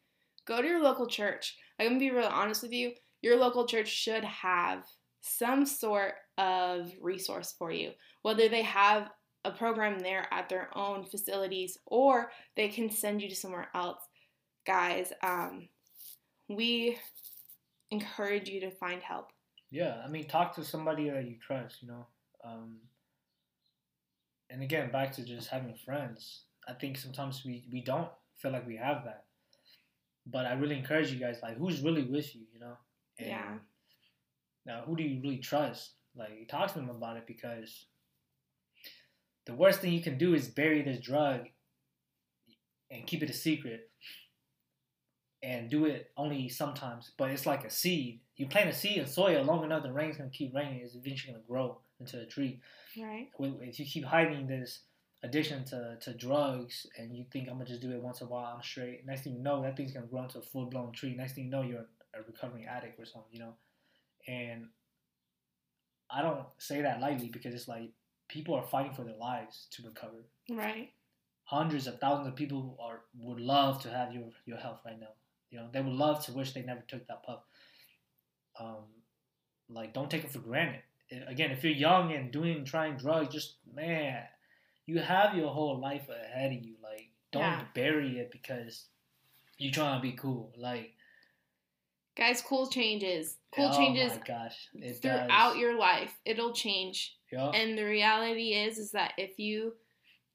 go to your local church. I'm gonna be real honest with you. Your local church should have some sort of resource for you, whether they have a program there at their own facilities or they can send you to somewhere else. Guys, um, we encourage you to find help. Yeah, I mean, talk to somebody that you trust, you know. Um, and again, back to just having friends. I think sometimes we, we don't feel like we have that. But I really encourage you guys, like, who's really with you, you know? And yeah. Now, who do you really trust? Like, talk to them about it because the worst thing you can do is bury this drug and keep it a secret and do it only sometimes. But it's like a seed. You plant a seed in soil long enough, the rain's gonna keep raining. It's eventually gonna grow into a tree. Right. If you keep hiding this addiction to, to drugs and you think I'm gonna just do it once in a while, I'm straight. Next thing you know, that thing's gonna grow into a full blown tree. Next thing you know, you're a recovering addict or something, you know. And I don't say that lightly because it's like people are fighting for their lives to recover. Right. Hundreds of thousands of people are would love to have your your health right now. You know, they would love to wish they never took that puff. Um, like don't take it for granted. Again, if you're young and doing trying drugs, just man, you have your whole life ahead of you. Like don't Yeah. bury it because you're trying to be cool. Like Guys, cool changes. Cool oh changes my gosh, throughout does. your life. It'll change. Yeah. And the reality is is that if you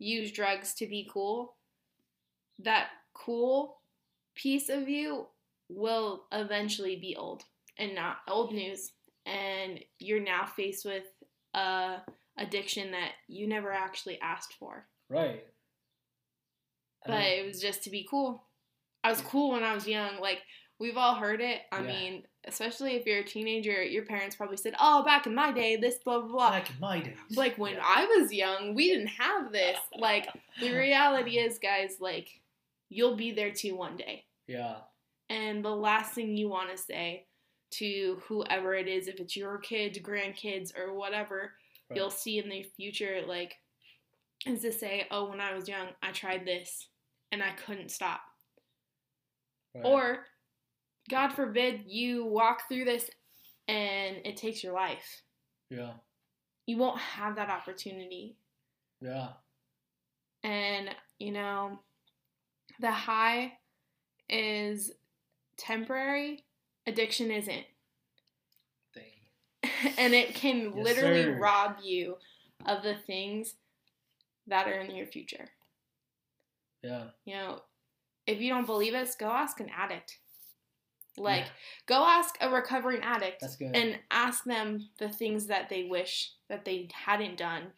use drugs to be cool, that cool piece of you will eventually be old and not old news and you're now faced with a addiction that you never actually asked for. Right. I But mean, it was just to be cool. I was cool when I was young. Like we've all heard it. I Yeah. mean, especially if you're a teenager, your parents probably said, "Oh, back in my day, this blah blah blah." back in my day like when Yeah. I was young, we didn't have this. Like the reality is, guys, like you'll be there too one day. Yeah. And the last thing you want to say to whoever it is, if it's your kids, grandkids, or whatever, Right. you'll see in the future, like, is to say, oh, when I was young, I tried this and I couldn't stop. Right. Or, God forbid, you walk through this and it takes your life. yeah. You won't have that opportunity. Yeah. And, you know, the high is temporary, addiction isn't. And it can Yes, literally sir. rob you of the things that are in your future. Yeah. You know, if you don't believe us, go ask an addict. Like, Yeah. go ask a recovering addict and ask them the things that they wish that they hadn't done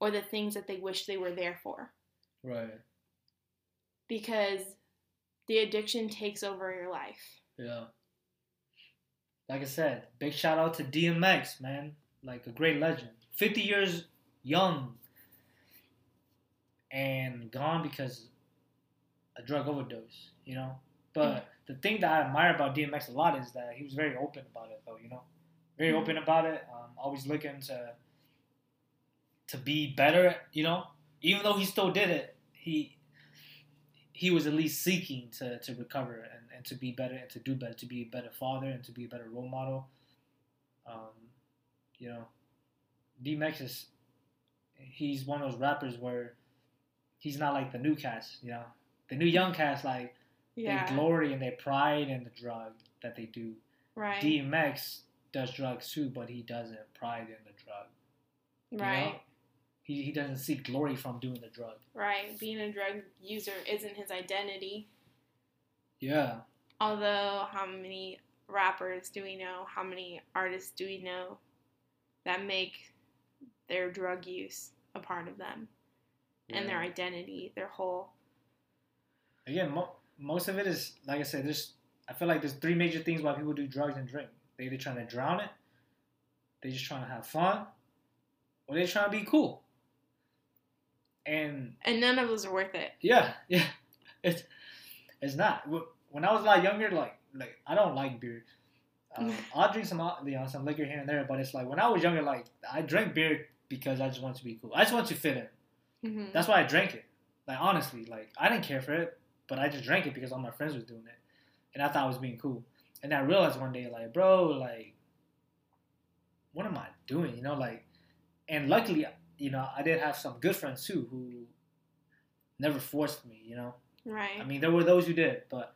or the things that they wish they were there for. right. Because the addiction takes over your life. Yeah. Like I said, big shout out to DMX, man. Like a great legend. 50 years young and gone because a drug overdose, you know? But the thing that I admire about DMX a lot is that he was very open about it, though, you know? Very Mhm. open about it. Um, always looking to to be better, you know? Even though he still did it, he he was at least seeking to, to recover and, to be better and to do better, to be a better father and to be a better role model. Um, you know, DMX is he's one of those rappers where he's not like the new cast, you know. The new young cast like Yeah. they glory and their pride and the drug that they do. right. DMX does drugs too, but he doesn't pride in the drug. you know? right. He, he doesn't seek glory from doing the drug. Right. Being a drug user isn't his identity. Yeah. Although, how many rappers do we know? How many artists do we know that make their drug use a part of them and their identity, their whole? again, mo- most of it is like I said. There's I feel like there's three major things why people do drugs and drink. They either trying to drown it, They're just trying to have fun, or they're trying to be cool. And And none of those are worth it. yeah, yeah, it's it's not. Wh- When I was a lot younger, like like I don't like beer. Um, I'll drink some you know some liquor here and there, but it's like when I was younger, like I drank beer because I just wanted to be cool. I just wanted to fit in. hmm That's why I drank it. Like honestly, like I didn't care for it. but I just drank it because all my friends was doing it, and I thought I was being cool. And I realized one day, like, bro, like, what am I doing? You know, like, and luckily, you know, I did have some good friends too who never forced me. You know, Right. I mean, there were those who did, but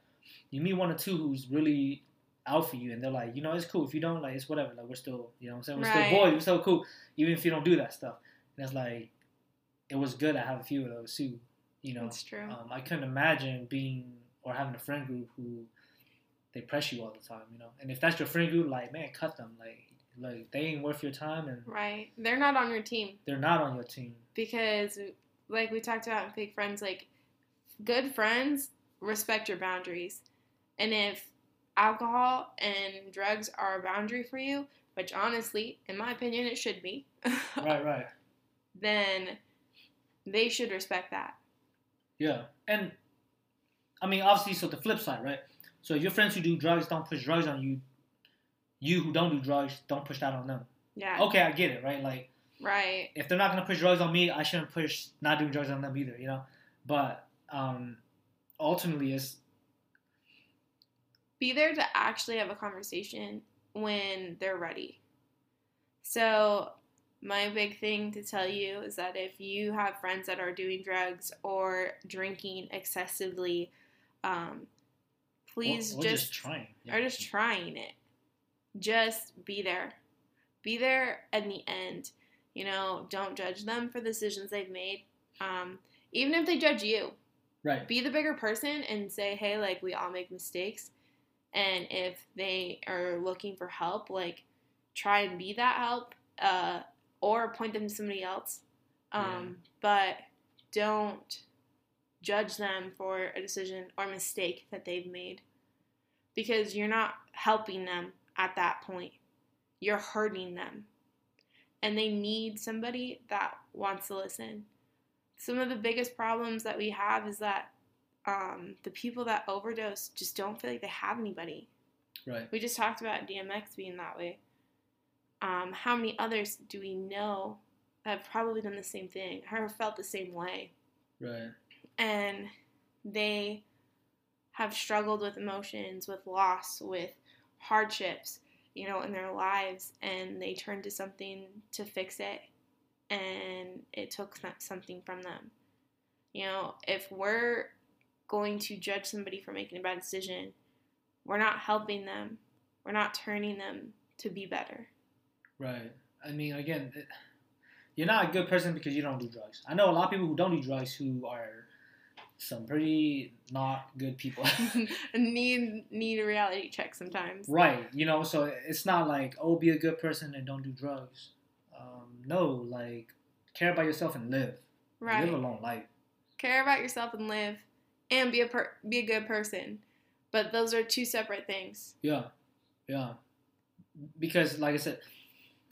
you meet one or two who's really out for you, and they're like, you know, it's cool if you don't like, it's whatever. Like, we're still, you know, what I'm saying we're Right. still boys, we're still cool, even if you don't do that stuff. And it's like, it was good. I have a few of those too. You know, That's true. um, I couldn't imagine being or having a friend group who they press you all the time. You know, and if that's your friend group, like, man, cut them. Like, like they ain't worth your time, and right. They're not on your team they're not on your team. because, like we talked about in fake friends, like good friends respect your boundaries, and if alcohol and drugs are a boundary for you, which honestly, in my opinion, it should be, right, right. then they should respect that. Yeah, and I mean, obviously, so the flip side, right? So if your friends who do drugs don't push drugs on you, you who don't do drugs don't push that on them. Yeah. Okay, I get it, right? Like Right. if they're not gonna push drugs on me, I shouldn't push not doing drugs on them either, you know. But um, ultimately, is be there to actually have a conversation when they're ready. So, my big thing to tell you is that if you have friends that are doing drugs or drinking excessively, um, please or, or just, trying. or just trying it. Just be there. Be there in the end. You know, don't judge them for decisions they've made. Um, even if they judge you, right. be the bigger person and say, hey, like we all make mistakes. And if they are looking for help, like try and be that help, uh, or point them to somebody else. Um, But don't judge them for a decision or mistake that they've made because you're not helping them at that point. You're hurting them. And they need somebody that wants to listen. Some of the biggest problems that we have is that um, the people that overdose just don't feel like they have anybody. Right. We just talked about DMX being that way. Um, how many others do we know have probably done the same thing or felt the same way? Right. And they have struggled with emotions, with loss, with hardships, you know, in their lives, and they turn to something to fix it, and it took something from them. You know, if we're going to judge somebody for making a bad decision, we're not helping them. We're not turning them to be better. Right. I mean, again, you're not a good person because you don't do drugs. I know a lot of people who don't do drugs who are some pretty not good people. need need a reality check sometimes. right. You know, so it's not like oh, be a good person and don't do drugs. Um, no, like care about yourself and live. Right. Live a long life. Care about yourself and live, and be a per- be a good person. But those are two separate things. Yeah, yeah. Because like I said,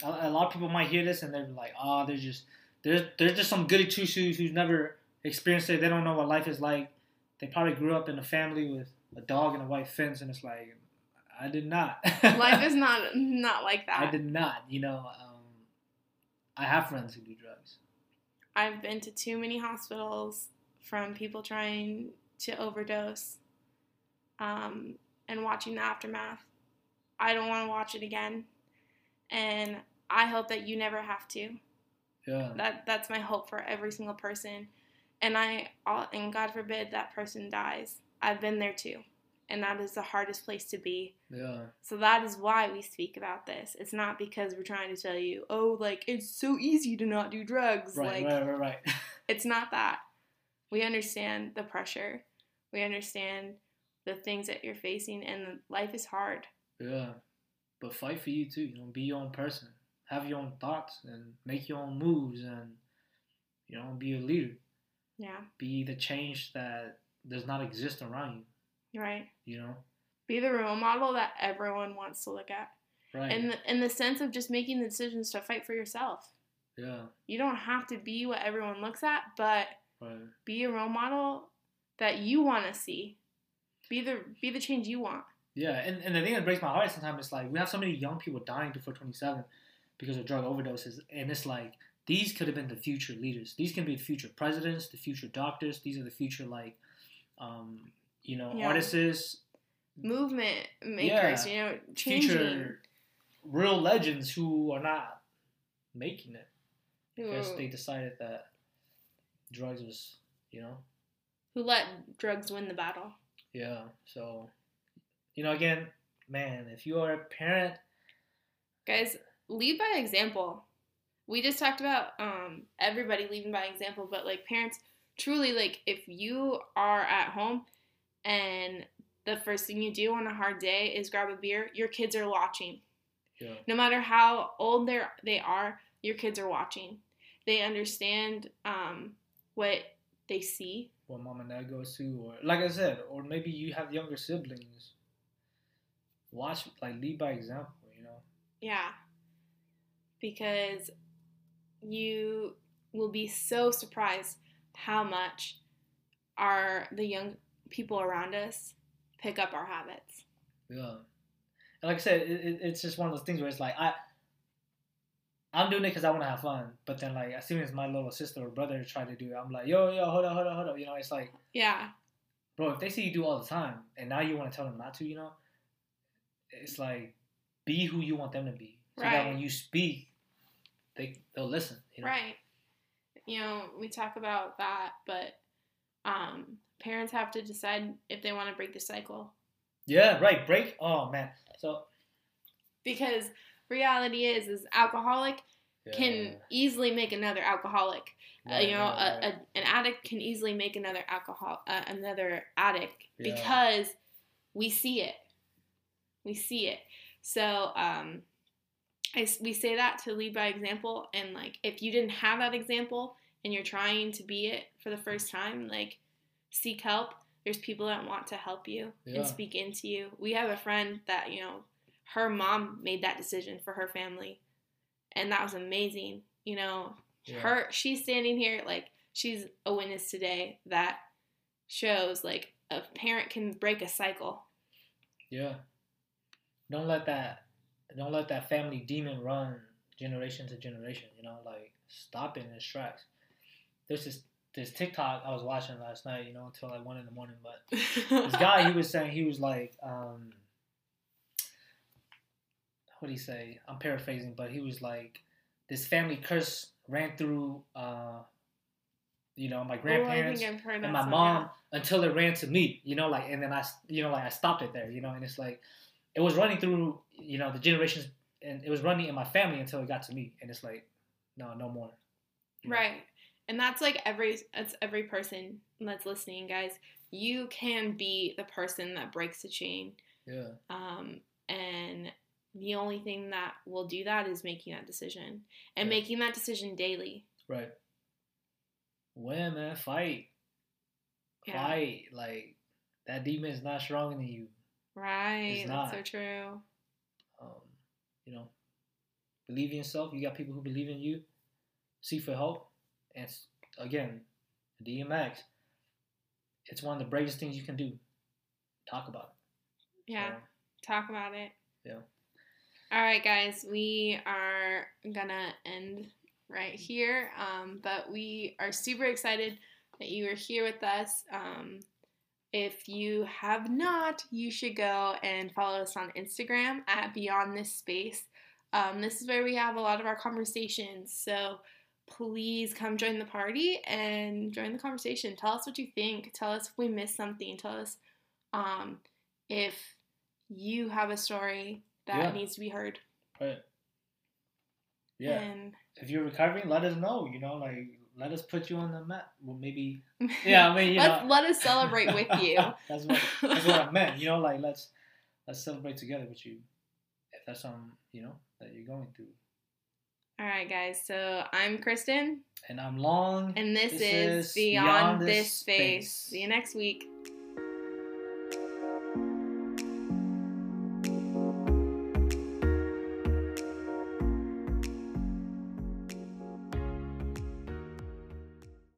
a, a lot of people might hear this and they're like, "Oh, they're just there's there's just some goody two shoes who's never experienced it. They don't know what life is like. They probably grew up in a family with a dog and a white fence, and it's like, I did not. Life is not not like that. I did not. You know, um, I have friends who do drugs. I've been to too many hospitals from people trying to overdose um, and watching the aftermath. I don't want to watch it again. And I hope that you never have to. Yeah. That that's my hope for every single person. And I and God forbid that person dies. I've been there too. And that is the hardest place to be. Yeah. So that is why we speak about this. It's not because we're trying to tell you, oh, like it's so easy to not do drugs. Right. like right. Right. Right. it's not that. We understand the pressure. We understand the things that you're facing and life is hard. Yeah. But fight for you too. You know, be your own person. Have your own thoughts and make your own moves and you know, be a leader. Yeah. Be the change that does not exist around you. Right. You know? Be the role model that everyone wants to look at. Right. In the, in the sense of just making the decisions to fight for yourself. yeah. You don't have to be what everyone looks at, but Right. be a role model that you want to see. Be the be the change you want. Yeah, and, and the thing that breaks my heart sometimes is like we have so many young people dying before 27 because of drug overdoses, and it's like these could have been the future leaders. These can be the future presidents, the future doctors. These are the future like um, you know, Yeah. artists, movement makers, you know, changing. future real legends who are not making it because they decided that drugs was, you know, who let drugs win the battle. yeah. So, you know, again, man, if you are a parent, Guys, lead by example. We just talked about um, everybody leading by example, but like parents, truly, like if you are at home and the first thing you do on a hard day is grab a beer, your kids are watching. yeah, No matter how old they are they are, your kids are watching. They understand um, what they see. what mom and dad goes to, or like I said, or maybe you have younger siblings. Watch, like, lead by example, you know. Yeah. Because you will be so surprised how much are the young people around us pick up our habits. Yeah, and like I said, it, it, it's just one of those things where it's like I, I'm doing it because I want to have fun, but then like as soon as my little sister or brother try to do it, I'm like, yo, yo, hold up, hold up, hold up. You know, it's like, Yeah. bro, if they see you do all the time, and now you want to tell them not to, you know, it's like, be who you want them to be, so that when you speak, they they'll listen. You know? Right. You know, we talk about that, but um, parents have to decide if they want to break the cycle. Yeah, right. Break. Oh man. So Because reality is, is alcoholic can easily make another alcoholic. uh, you know, right, a, right. A, an addict can easily make another alcohol, uh, another addict Yeah. because we see it. We see it. So um, I we say that to lead by example, and like if you didn't have that example and you're trying to be it for the first time, like seek help. There's people that want to help you Yeah. and speak into you. We have a friend that you know, her mom made that decision for her family, and that was amazing. You know, Yeah. her she's standing here like she's a witness today that shows like a parent can break a cycle. Yeah. Don't let that don't let that family demon run generation to generation, you know, like stop it in its tracks. There's this this TikTok I was watching last night, you know, until like one in the morning, but this guy he was saying he was like, um what do you say? I'm paraphrasing, but he was like this family curse ran through uh you know, my grandparents Oh, I've heard and my mom until it ran to me, you know, like, and then I, you know, like I stopped it there, you know, and it's like, it was running through, you know, the generations, and it was running in my family until it got to me, and it's like, no, no more. right. And that's like every that's every person that's listening, guys. You can be the person that breaks the chain. Yeah, Um, and the only thing that will do that is making that decision and Yeah. making that decision daily. right. Win, man, fight, Yeah. fight. Like that demon is not stronger than you. Right. It's That's so true. Um, you know, believe in yourself. You got people who believe in you. Seek for help, again, DMX. It's one of the bravest things you can do. Talk about it. Yeah. Talk about it. Yeah. All right, guys. We are gonna end right here. Um, but we are super excited that you are here with us. Um, if you have not, you should go and follow us on Instagram at Beyond This Space. Um, this is where we have a lot of our conversations. So please come join the party and join the conversation. Tell us what you think. Tell us if we missed something. Tell us um, if you have a story that Yeah. needs to be heard. Right. Yeah. And if you're recovering, let us know. You know, like let us put you on the map. Well, maybe. Yeah, I mean, you let, know. let us celebrate with you. that's what that's what I meant. You know, like let's let's celebrate together with you. If that's something you know that you're going through. All right, guys. So I'm Kristen, And I'm long. and this, This is, Beyond, Beyond This This Space. Space. See you next week.